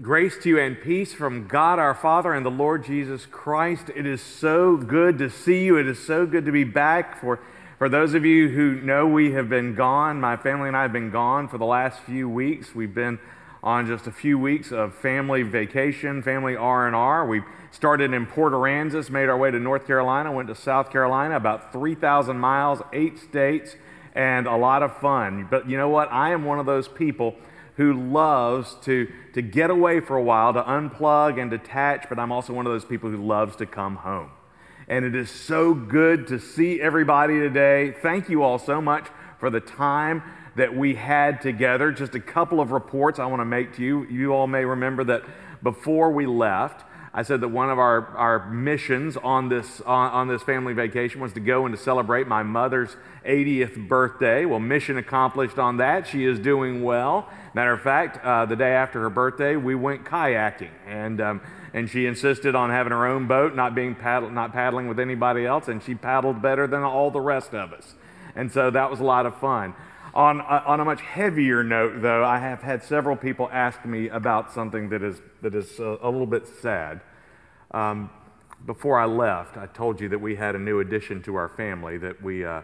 Grace to you and peace from God our Father and the Lord Jesus Christ. It is so good to see you. It is so good to be back. For, for those of you who know we have been gone, my family and I have been gone for the last few weeks. We've been on just a few weeks of family vacation, family R&R. We started in Port Aransas, made our way to North Carolina, went to South Carolina, about 3,000 miles, eight states, and a lot of fun. But you know what? I am one of those people who loves to, to get away for a while, to unplug and detach, but I'm also one of those people who loves to come home. And it is so good to see everybody today. Thank you all so much for the time that we had together. Just a couple of reports I want to make to you. You all may remember that before we left, I said that one of our, our missions on this, on, on, this family vacation was to go and to celebrate my mother's 80th birthday. Well, mission accomplished on that. She is doing well. Matter of fact, uh, the day after her birthday, we went kayaking, and, um, and she insisted on having her own boat, not, being paddle, not paddling with anybody else, and she paddled better than all the rest of us. And so that was a lot of fun. On, uh, on a much heavier note, though, I have had several people ask me about something that is, that is a, a little bit sad. Um, before I left, I told you that we had a new addition to our family, that we, uh,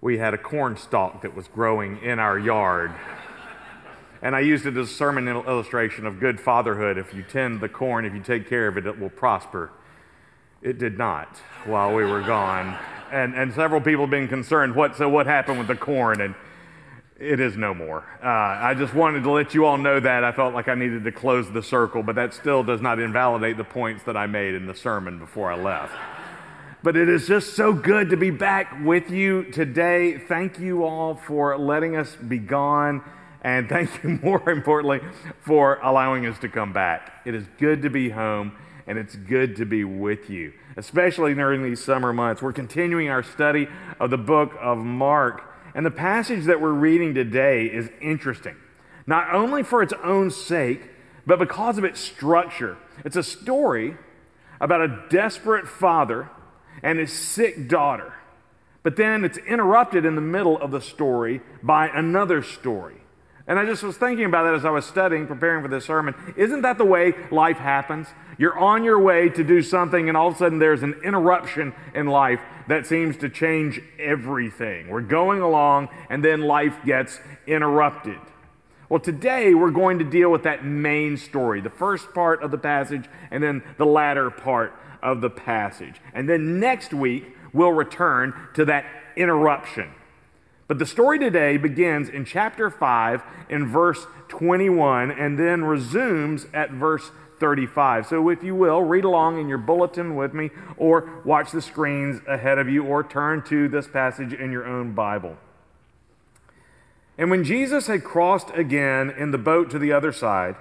we had a corn stalk that was growing in our yard. And I used it as a sermon illustration of good fatherhood. If you tend the corn, if you take care of it, it will prosper. It did not while we were gone. And, and several people have been concerned, what, so what happened with the corn? And it is no more. Uh, I just wanted to let you all know that. I felt like I needed to close the circle, but that still does not invalidate the points that I made in the sermon before I left. But it is just so good to be back with you today. Thank you all for letting us be gone. And thank you, more importantly, for allowing us to come back. It is good to be home, and it's good to be with you, especially during these summer months. We're continuing our study of the book of Mark. And the passage that we're reading today is interesting, not only for its own sake, but because of its structure. It's a story about a desperate father and his sick daughter. But then it's interrupted in the middle of the story by another story. And I just was thinking about that as I was studying, preparing for this sermon. Isn't that the way life happens? You're on your way to do something, and all of a sudden there's an interruption in life that seems to change everything. We're going along, and then life gets interrupted. Well, today we're going to deal with that main story, the first part of the passage, and then the latter part of the passage. And then next week, we'll return to that interruption. But the story today begins in chapter 5 in verse 21 and then resumes at verse 35. So, if you will, read along in your bulletin with me, or watch the screens ahead of you, or turn to this passage in your own Bible. And when Jesus had crossed again in the boat to the other side,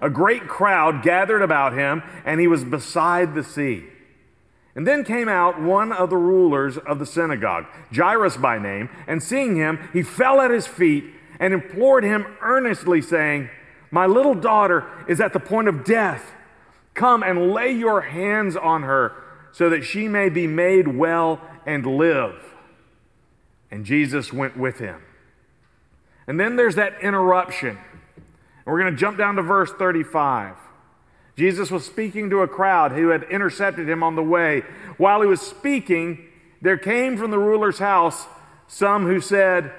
a great crowd gathered about him, and he was beside the sea. And then came out one of the rulers of the synagogue, Jairus by name, and seeing him, he fell at his feet and implored him earnestly, saying, my little daughter is at the point of death. Come and lay your hands on her so that she may be made well and live. And Jesus went with him. And then there's that interruption. We're going to jump down to verse 35. Jesus was speaking to a crowd who had intercepted him on the way. While he was speaking, there came from the ruler's house some who said,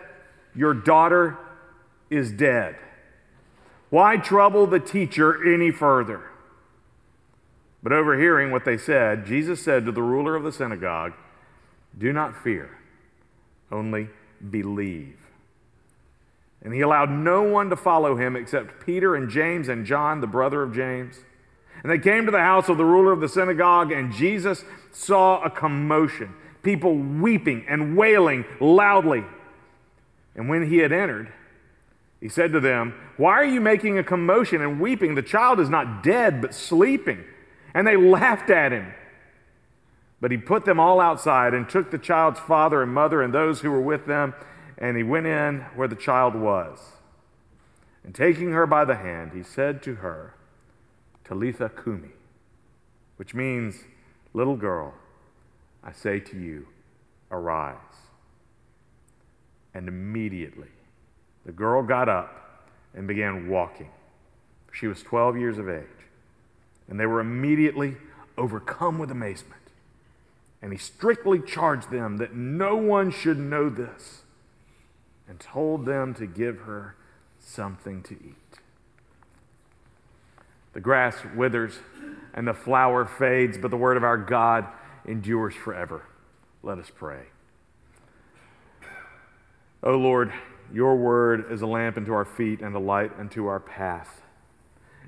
Your daughter is dead. Why trouble the teacher any further? But overhearing what they said, Jesus said to the ruler of the synagogue, Do not fear, only believe. And he allowed no one to follow him except Peter and James and John, the brother of James. And they came to the house of the ruler of the synagogue, and Jesus saw a commotion, people weeping and wailing loudly. And when he had entered, he said to them, Why are you making a commotion and weeping? The child is not dead, but sleeping. And they laughed at him. But he put them all outside and took the child's father and mother and those who were with them, and he went in where the child was. And taking her by the hand, he said to her, Talitha Kumi, which means, Little girl, I say to you, arise. And immediately, the girl got up and began walking, She was 12 years of age. And they were immediately overcome with amazement. And he strictly charged them that no one should know this and told them to give her something to eat. The grass withers and the flower fades, but the word of our God endures forever. Let us pray. O Lord, your word is a lamp unto our feet and a light unto our path.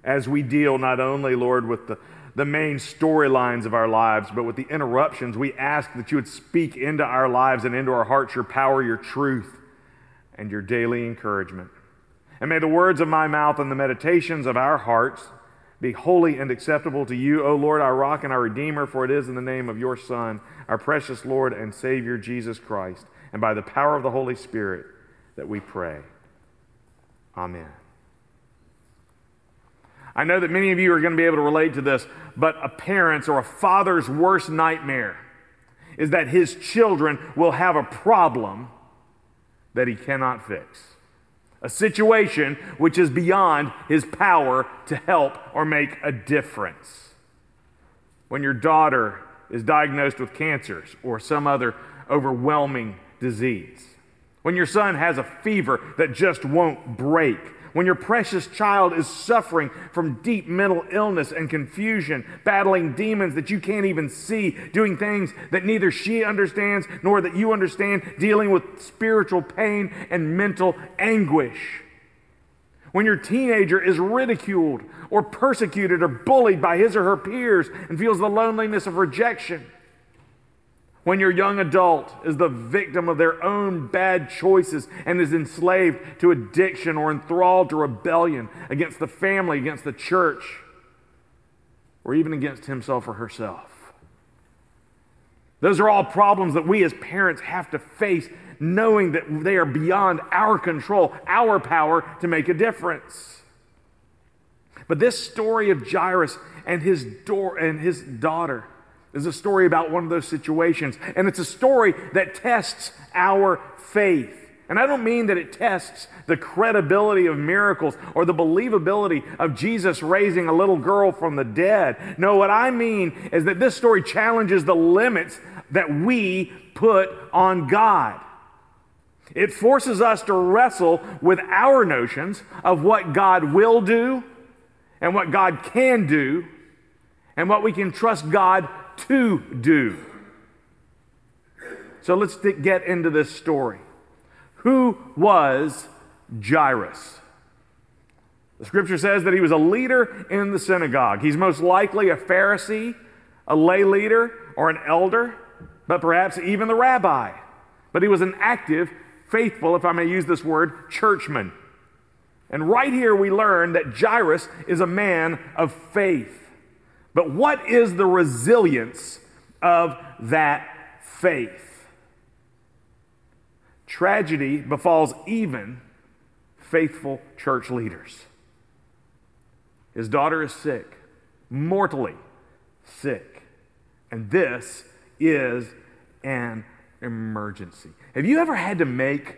As we deal not only, Lord, with the, the main storylines of our lives, but with the interruptions, we ask that you would speak into our lives and into our hearts your power, your truth, and your daily encouragement. And may the words of my mouth and the meditations of our hearts be holy and acceptable to you, O Lord, our rock and our redeemer, for it is in the name of your Son, our precious Lord and Savior, Jesus Christ, and by the power of the Holy Spirit that we pray. Amen. I know that many of you are going to be able to relate to this, but a parent's or a father's worst nightmare is that his children will have a problem that he cannot fix a situation which is beyond his power to help or make a difference. When your daughter is diagnosed with cancers or some other overwhelming disease, when your son has a fever that just won't break, when your precious child is suffering from deep mental illness and confusion, battling demons that you can't even see, doing things that neither she understands nor that you understand, dealing with spiritual pain and mental anguish. When your teenager is ridiculed or persecuted or bullied by his or her peers and feels the loneliness of rejection when your young adult is the victim of their own bad choices and is enslaved to addiction or enthralled to rebellion against the family, against the church, or even against himself or herself. Those are all problems that we as parents have to face, knowing that they are beyond our control, our power to make a difference. But this story of Jairus and his, door, and his daughter is a story about one of those situations. And it's a story that tests our faith. And I don't mean that it tests the credibility of miracles or the believability of Jesus raising a little girl from the dead. No, what I mean is that this story challenges the limits that we put on God. It forces us to wrestle with our notions of what God will do and what God can do and what we can trust God to do. So let's get into this story. Who was Jairus? The scripture says that he was a leader in the synagogue. He's most likely a Pharisee, a lay leader, or an elder, but perhaps even the rabbi. But he was an active, faithful, if I may use this word, churchman. And right here we learn that Jairus is a man of faith. But what is the resilience of that faith? Tragedy befalls even faithful church leaders. His daughter is sick, mortally sick. And this is an emergency. Have you ever had to make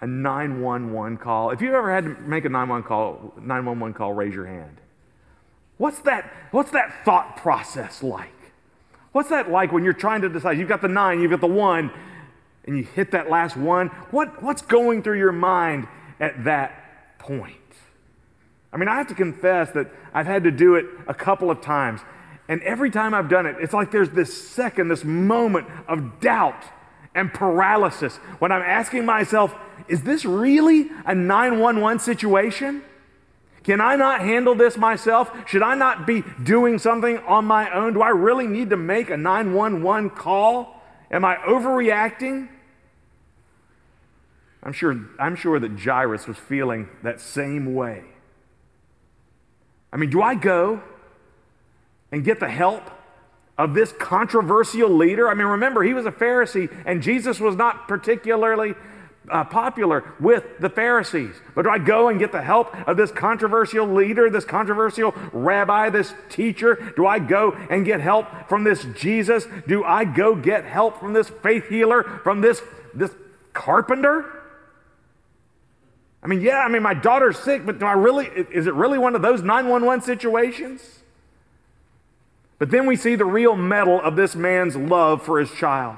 a 911 call? If you've ever had to make a 911 call, 911 call, raise your hand. What's that, what's that thought process like? What's that like when you're trying to decide? You've got the nine, you've got the one, and you hit that last one. What, what's going through your mind at that point? I mean, I have to confess that I've had to do it a couple of times. And every time I've done it, it's like there's this second, this moment of doubt and paralysis when I'm asking myself, is this really a 911 situation? Can I not handle this myself? Should I not be doing something on my own? Do I really need to make a 911 call? Am I overreacting? I'm sure, I'm sure that Jairus was feeling that same way. I mean, do I go and get the help of this controversial leader? I mean, remember, he was a Pharisee, and Jesus was not particularly uh, popular with the Pharisees. But do I go and get the help of this controversial leader, this controversial rabbi, this teacher? Do I go and get help from this Jesus? Do I go get help from this faith healer, from this, this carpenter? I mean, yeah, I mean, my daughter's sick, but do I really, is it really one of those 911 situations? But then we see the real mettle of this man's love for his child.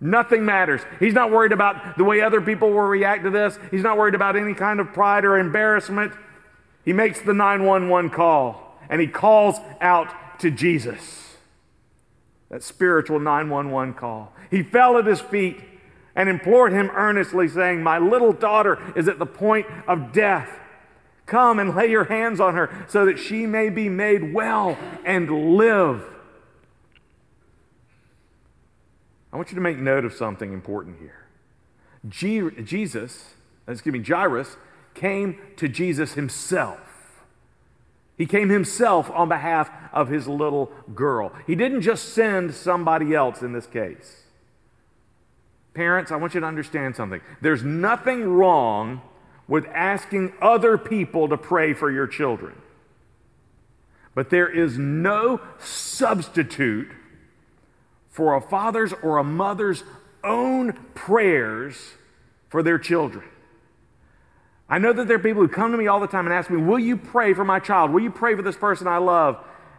Nothing matters. He's not worried about the way other people will react to this. He's not worried about any kind of pride or embarrassment. He makes the 911 call and he calls out to Jesus. That spiritual 911 call. He fell at his feet and implored him earnestly, saying, My little daughter is at the point of death. Come and lay your hands on her so that she may be made well and live. I want you to make note of something important here. Jesus, excuse me, Jairus came to Jesus himself. He came himself on behalf of his little girl. He didn't just send somebody else in this case. Parents, I want you to understand something. There's nothing wrong with asking other people to pray for your children. But there is no substitute for a father's or a mother's own prayers for their children. I know that there are people who come to me all the time and ask me, Will you pray for my child? Will you pray for this person I love?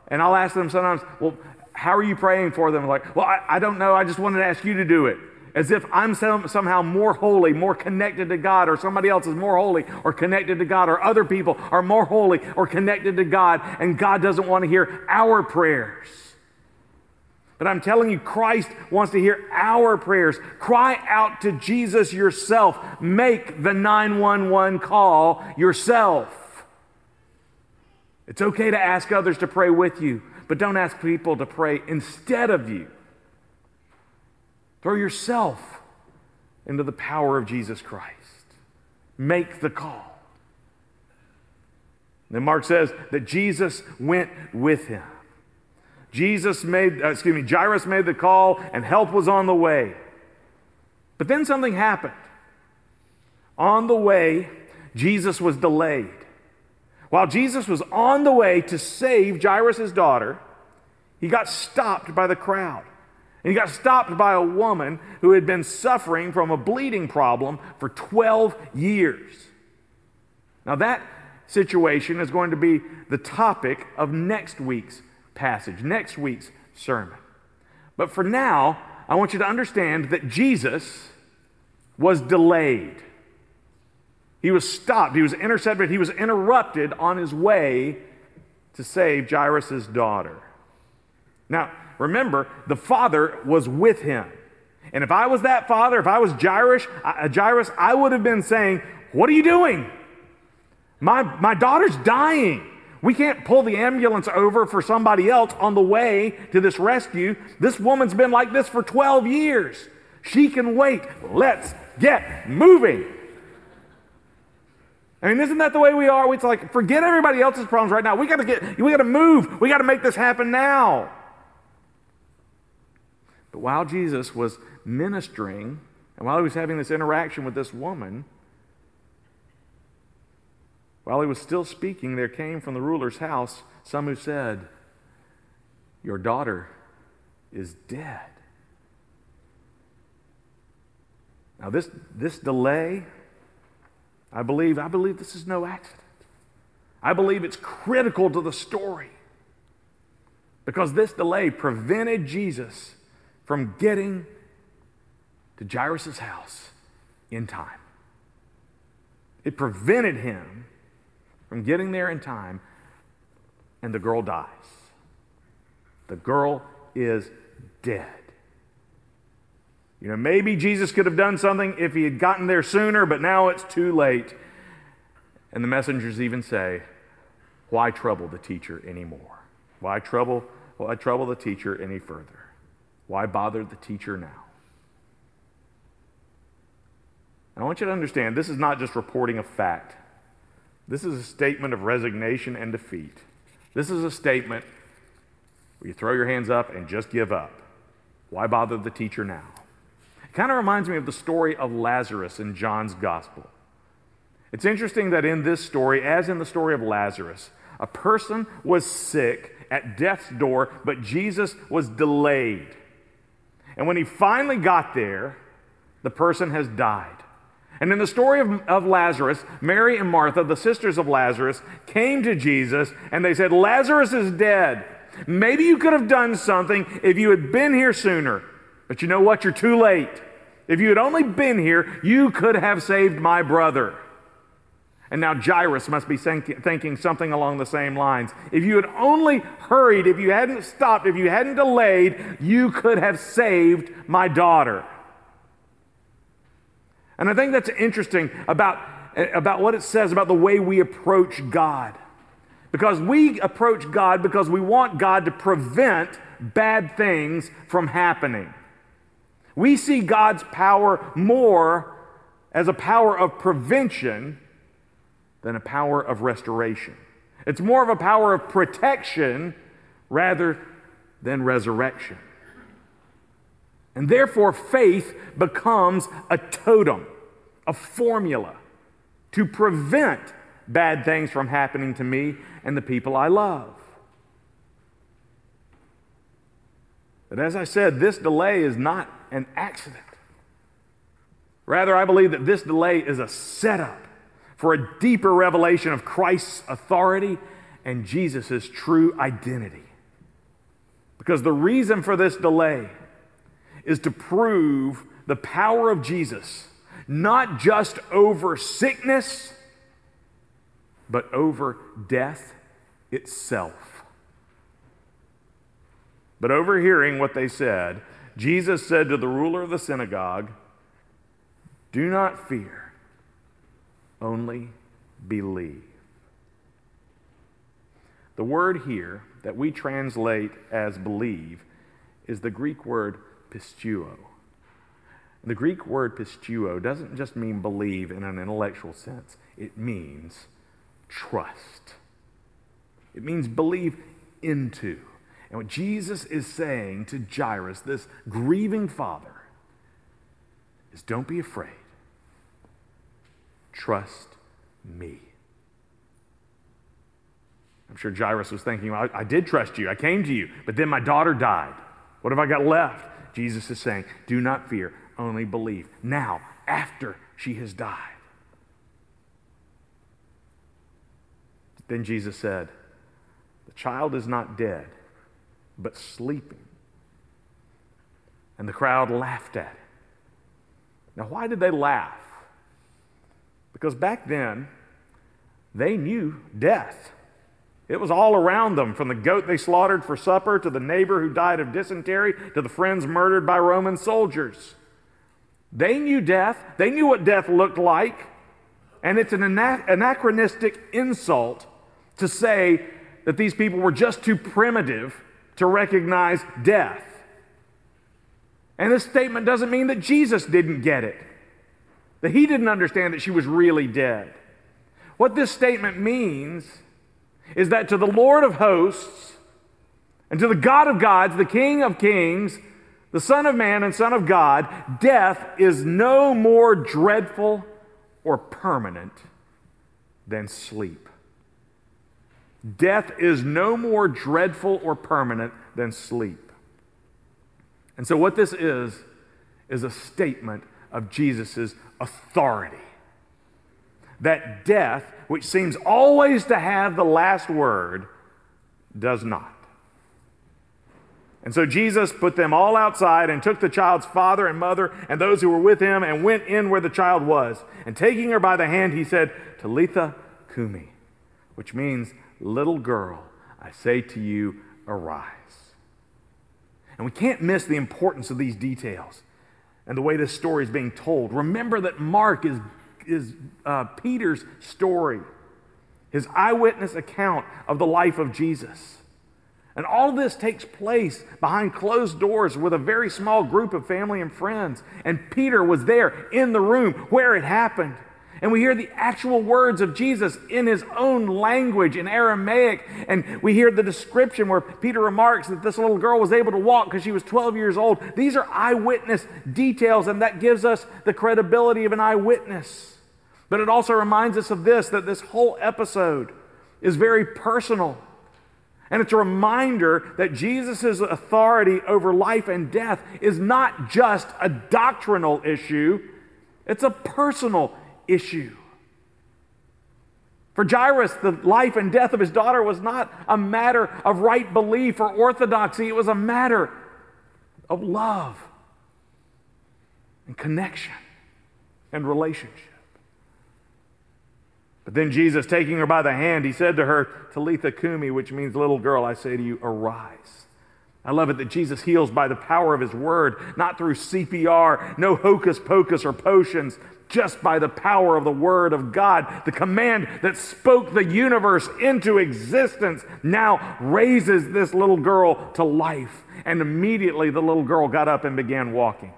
And I'll ask them sometimes, Well, how are you praying for them? Like, well, I, I don't know. I just wanted to ask you to do it. As if I'm some, somehow more holy, more connected to God, or somebody else is more holy or connected to God, or other people are more holy or connected to God, and God doesn't want to hear our prayers. But I'm telling you, Christ wants to hear our prayers. Cry out to Jesus yourself. Make the 911 call yourself. It's okay to ask others to pray with you, but don't ask people to pray instead of you. Throw yourself into the power of Jesus Christ. Make the call. Then Mark says that Jesus went with him. Jesus made, uh, excuse me, Jairus made the call and help was on the way. But then something happened. On the way, Jesus was delayed. While Jesus was on the way to save Jairus' daughter, he got stopped by the crowd. And he got stopped by a woman who had been suffering from a bleeding problem for 12 years. Now, that situation is going to be the topic of next week's passage, next week's sermon. But for now, I want you to understand that Jesus was delayed. He was stopped, he was intercepted, he was interrupted on his way to save Jairus' daughter. Now, remember, the father was with him. And if I was that father, if I was Jairus, uh, Jairus, I would have been saying, What are you doing? My, my daughter's dying. We can't pull the ambulance over for somebody else on the way to this rescue. This woman's been like this for 12 years. She can wait. Let's get moving. I mean, isn't that the way we are? It's like, forget everybody else's problems right now. We gotta get, we gotta move. We gotta make this happen now. But while Jesus was ministering, and while he was having this interaction with this woman, while he was still speaking, there came from the ruler's house some who said, Your daughter is dead. Now, this, this delay, I believe, I believe this is no accident. I believe it's critical to the story because this delay prevented Jesus from getting to Jairus' house in time. It prevented him from getting there in time, and the girl dies. The girl is dead. You know, maybe Jesus could have done something if he had gotten there sooner, but now it's too late. And the messengers even say, Why trouble the teacher anymore? Why trouble, why trouble the teacher any further? Why bother the teacher now? And I want you to understand this is not just reporting a fact. This is a statement of resignation and defeat. This is a statement where you throw your hands up and just give up. Why bother the teacher now? It kind of reminds me of the story of Lazarus in John's gospel. It's interesting that in this story, as in the story of Lazarus, a person was sick at death's door, but Jesus was delayed. And when he finally got there, the person has died. And in the story of, of, Lazarus, Mary and Martha, the sisters of Lazarus, came to Jesus and they said, Lazarus is dead. Maybe you could have done something if you had been here sooner. But you know what? You're too late. If you had only been here, you could have saved my brother. And now Jairus must be thinking something along the same lines. If you had only hurried, if you hadn't stopped, if you hadn't delayed, you could have saved my daughter. And I think that's interesting about, about what it says about the way we approach God. Because we approach God because we want God to prevent bad things from happening. We see God's power more as a power of prevention than a power of restoration. It's more of a power of protection rather than resurrection. And therefore, faith becomes a totem, a formula to prevent bad things from happening to me and the people I love. But as I said, this delay is not an accident. Rather, I believe that this delay is a setup for a deeper revelation of Christ's authority and Jesus' true identity. Because the reason for this delay is to prove the power of Jesus, not just over sickness, but over death itself. But overhearing what they said, Jesus said to the ruler of the synagogue, Do not fear, only believe. The word here that we translate as believe is the Greek word pisteuo. The Greek word pisteuo doesn't just mean believe in an intellectual sense, it means trust. It means believe into. And what Jesus is saying to Jairus, this grieving father, is don't be afraid. Trust me. I'm sure Jairus was thinking, well, I, I did trust you. I came to you, but then my daughter died. What have I got left? Jesus is saying, Do not fear, only believe. Now, after she has died. Then Jesus said, The child is not dead, but sleeping. And the crowd laughed at him. Now, why did they laugh? Because back then, they knew death. It was all around them, from the goat they slaughtered for supper to the neighbor who died of dysentery to the friends murdered by Roman soldiers. They knew death, they knew what death looked like, and it's an anachronistic insult to say that these people were just too primitive to recognize death. And this statement doesn't mean that Jesus didn't get it, that he didn't understand that she was really dead. What this statement means is that to the Lord of hosts and to the God of gods, the King of kings, the Son of man and Son of God, death is no more dreadful or permanent than sleep. Death is no more dreadful or permanent than sleep. And so, what this is, is a statement of Jesus' authority. That death which seems always to have the last word, does not. And so Jesus put them all outside and took the child's father and mother and those who were with him and went in where the child was. And taking her by the hand, he said, Talitha cumi, which means, Little girl, I say to you, arise. And we can't miss the importance of these details and the way this story is being told. Remember that Mark is is uh, Peter's story, his eyewitness account of the life of Jesus. And all this takes place behind closed doors with a very small group of family and friends. And Peter was there in the room where it happened. And we hear the actual words of Jesus in his own language in Aramaic. And we hear the description where Peter remarks that this little girl was able to walk because she was 12 years old. These are eyewitness details, and that gives us the credibility of an eyewitness. But it also reminds us of this that this whole episode is very personal. And it's a reminder that Jesus' authority over life and death is not just a doctrinal issue, It's a personal issue. For Jairus, the life and death of his daughter was not a matter of right belief or orthodoxy, it was a matter of love and connection and relationship. But then Jesus, taking her by the hand, he said to her, Talitha Kumi, which means little girl, I say to you, arise. I love it that Jesus heals by the power of his word, not through CPR, no hocus pocus or potions, just by the power of the word of God. The command that spoke the universe into existence now raises this little girl to life. And immediately the little girl got up and began walking.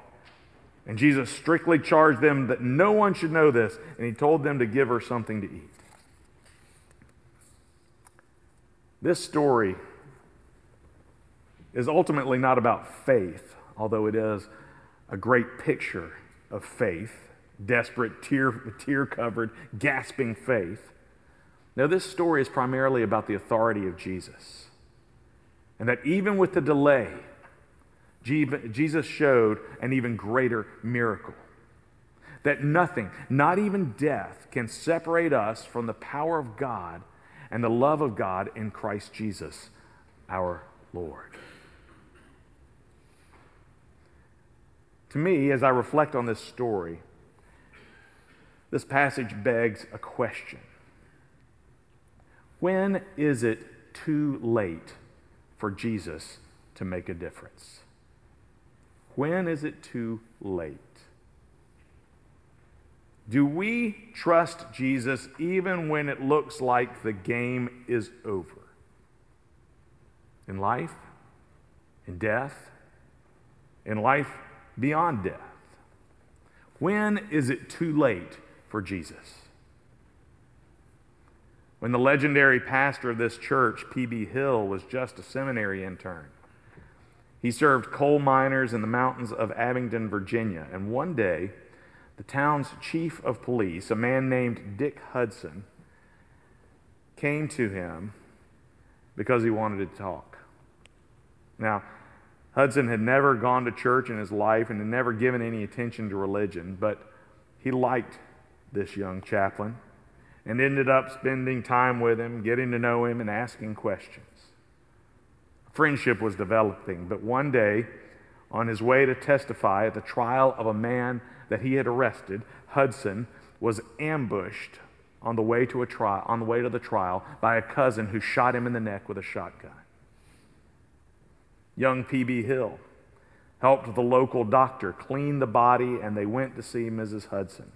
And Jesus strictly charged them that no one should know this, and he told them to give her something to eat. This story is ultimately not about faith, although it is a great picture of faith, desperate, tear, tear covered, gasping faith. Now, this story is primarily about the authority of Jesus. And that even with the delay, Jesus showed an even greater miracle. That nothing, not even death, can separate us from the power of God and the love of God in Christ Jesus, our Lord. To me, as I reflect on this story, this passage begs a question When is it too late for Jesus to make a difference? When is it too late? Do we trust Jesus even when it looks like the game is over? In life, in death, in life beyond death. When is it too late for Jesus? When the legendary pastor of this church, P.B. Hill, was just a seminary intern, he served coal miners in the mountains of Abingdon, Virginia. And one day, the town's chief of police, a man named Dick Hudson, came to him because he wanted to talk. Now, Hudson had never gone to church in his life and had never given any attention to religion, but he liked this young chaplain and ended up spending time with him, getting to know him, and asking questions. Friendship was developing, but one day, on his way to testify at the trial of a man that he had arrested, Hudson was ambushed on the way to a trial, on the way to the trial by a cousin who shot him in the neck with a shotgun young P.B. Hill, helped the local doctor clean the body, and they went to see Mrs. Hudson.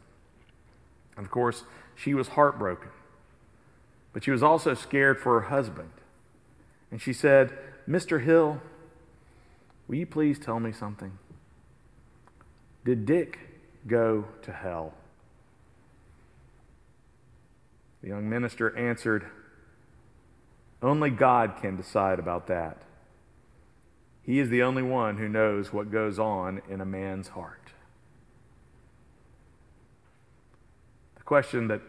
of course, she was heartbroken, but she was also scared for her husband. And she said, Mr. Hill, will you please tell me something? Did Dick go to hell? The young minister answered, Only God can decide about that. He is the only one who knows what goes on in a man's heart. The question that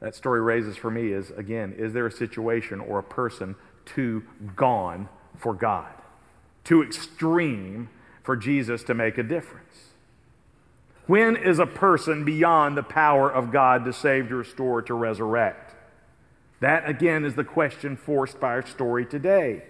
that story raises for me is again, is there a situation or a person too gone for God, too extreme for Jesus to make a difference? When is a person beyond the power of God to save, to restore, to resurrect? That, again, is the question forced by our story today.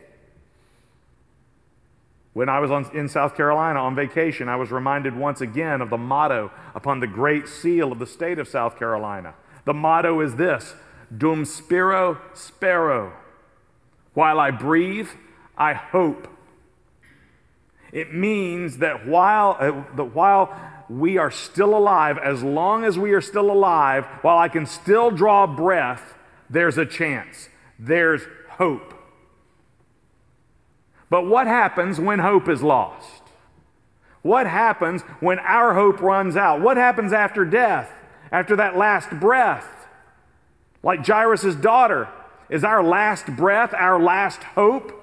When I was on, in South Carolina on vacation, I was reminded once again of the motto upon the great seal of the state of South Carolina. The motto is this Dum spiro spero. While I breathe, I hope. It means that while, uh, that while we are still alive, as long as we are still alive, while I can still draw breath, there's a chance. There's hope. But what happens when hope is lost? What happens when our hope runs out? What happens after death, after that last breath? Like Jairus' daughter, is our last breath our last hope?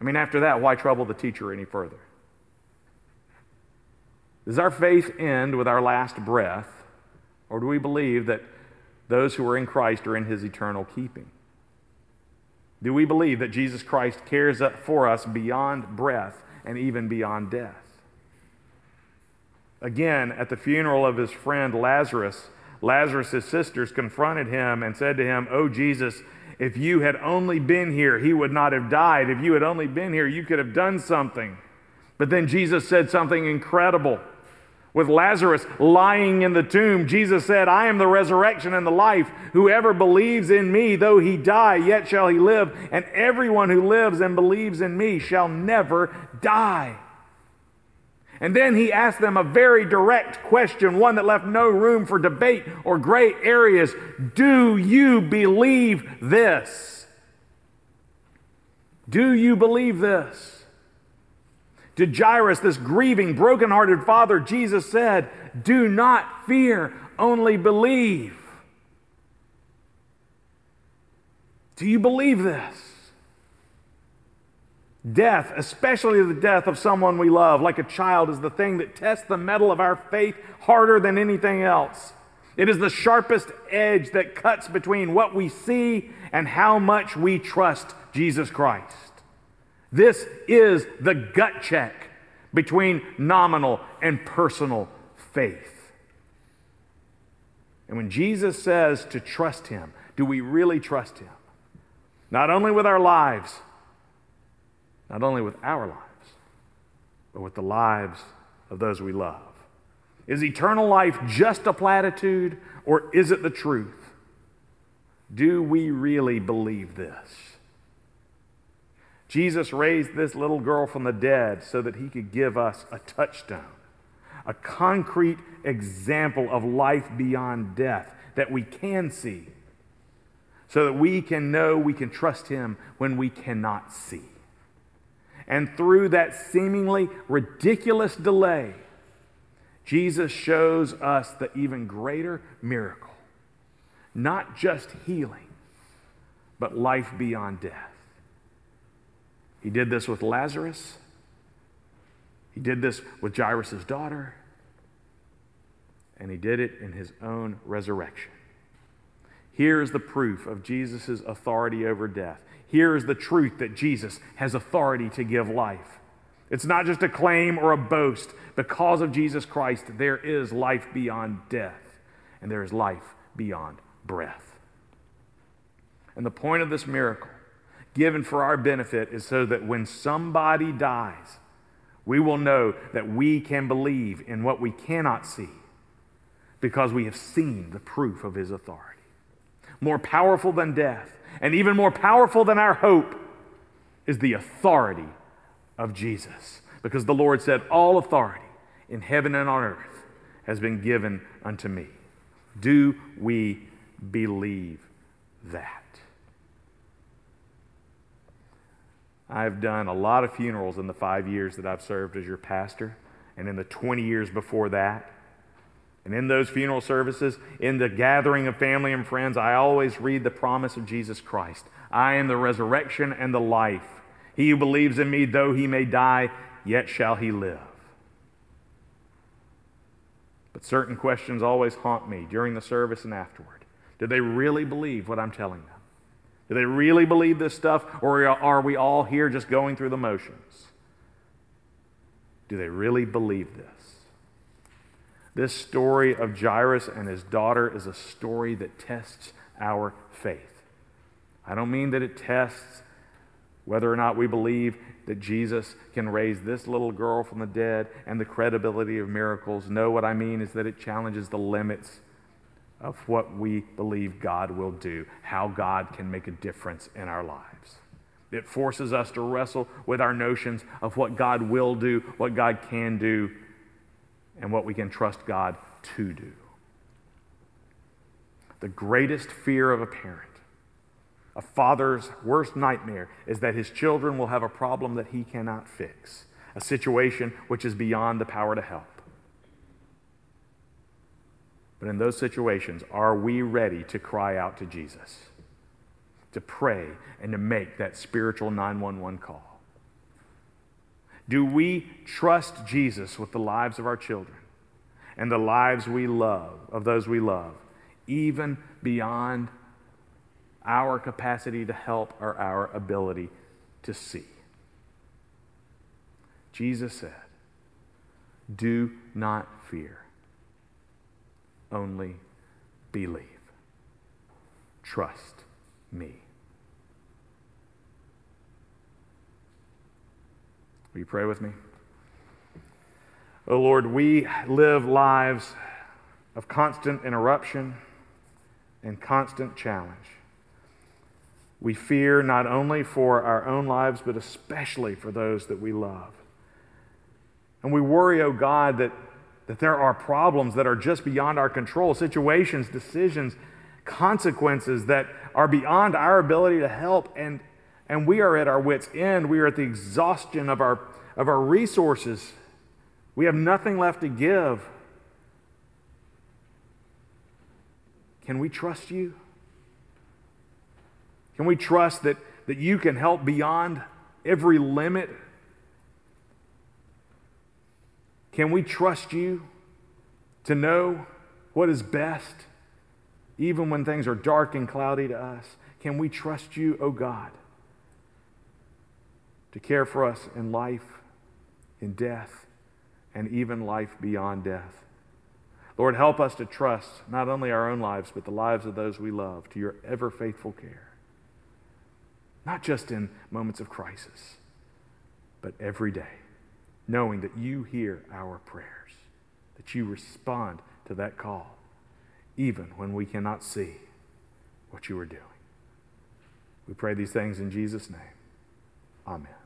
I mean, after that, why trouble the teacher any further? Does our faith end with our last breath, or do we believe that those who are in Christ are in his eternal keeping? Do we believe that Jesus Christ cares for us beyond breath and even beyond death? Again, at the funeral of his friend Lazarus, Lazarus' sisters confronted him and said to him, Oh, Jesus, if you had only been here, he would not have died. If you had only been here, you could have done something. But then Jesus said something incredible. With Lazarus lying in the tomb, Jesus said, I am the resurrection and the life. Whoever believes in me, though he die, yet shall he live. And everyone who lives and believes in me shall never die. And then he asked them a very direct question, one that left no room for debate or gray areas. Do you believe this? Do you believe this? To Jairus, this grieving, brokenhearted father, Jesus said, Do not fear, only believe. Do you believe this? Death, especially the death of someone we love, like a child, is the thing that tests the mettle of our faith harder than anything else. It is the sharpest edge that cuts between what we see and how much we trust Jesus Christ. This is the gut check between nominal and personal faith. And when Jesus says to trust Him, do we really trust Him? Not only with our lives, not only with our lives, but with the lives of those we love. Is eternal life just a platitude or is it the truth? Do we really believe this? Jesus raised this little girl from the dead so that he could give us a touchstone, a concrete example of life beyond death that we can see, so that we can know we can trust him when we cannot see. And through that seemingly ridiculous delay, Jesus shows us the even greater miracle not just healing, but life beyond death. He did this with Lazarus, he did this with Jairus' daughter, and he did it in his own resurrection. Here is the proof of Jesus' authority over death. Here is the truth that Jesus has authority to give life. It's not just a claim or a boast. Because of Jesus Christ, there is life beyond death, and there is life beyond breath. And the point of this miracle, given for our benefit, is so that when somebody dies, we will know that we can believe in what we cannot see because we have seen the proof of his authority. More powerful than death, and even more powerful than our hope is the authority of Jesus. Because the Lord said, All authority in heaven and on earth has been given unto me. Do we believe that? I've done a lot of funerals in the five years that I've served as your pastor, and in the 20 years before that. And in those funeral services, in the gathering of family and friends, I always read the promise of Jesus Christ I am the resurrection and the life. He who believes in me, though he may die, yet shall he live. But certain questions always haunt me during the service and afterward. Do they really believe what I'm telling them? Do they really believe this stuff, or are we all here just going through the motions? Do they really believe this? This story of Jairus and his daughter is a story that tests our faith. I don't mean that it tests whether or not we believe that Jesus can raise this little girl from the dead and the credibility of miracles. No, what I mean is that it challenges the limits of what we believe God will do, how God can make a difference in our lives. It forces us to wrestle with our notions of what God will do, what God can do, and what we can trust God to do. The greatest fear of a parent, a father's worst nightmare, is that his children will have a problem that he cannot fix, a situation which is beyond the power to help. But in those situations, are we ready to cry out to Jesus, to pray, and to make that spiritual 911 call? Do we trust Jesus with the lives of our children and the lives we love, of those we love, even beyond our capacity to help or our ability to see? Jesus said, Do not fear, only believe. Trust me. Will you pray with me? Oh Lord, we live lives of constant interruption and constant challenge. We fear not only for our own lives, but especially for those that we love. And we worry, oh God, that, that there are problems that are just beyond our control, situations, decisions, consequences that are beyond our ability to help. And, and we are at our wits' end. We are at the exhaustion of our, of our resources. We have nothing left to give. Can we trust you? Can we trust that, that you can help beyond every limit? Can we trust you to know what is best, even when things are dark and cloudy to us? Can we trust you, O oh God, to care for us in life, in death, and even life beyond death? Lord, help us to trust not only our own lives, but the lives of those we love to your ever faithful care not just in moments of crisis, but every day, knowing that you hear our prayers, that you respond to that call, even when we cannot see what you are doing. We pray these things in Jesus' name. Amen.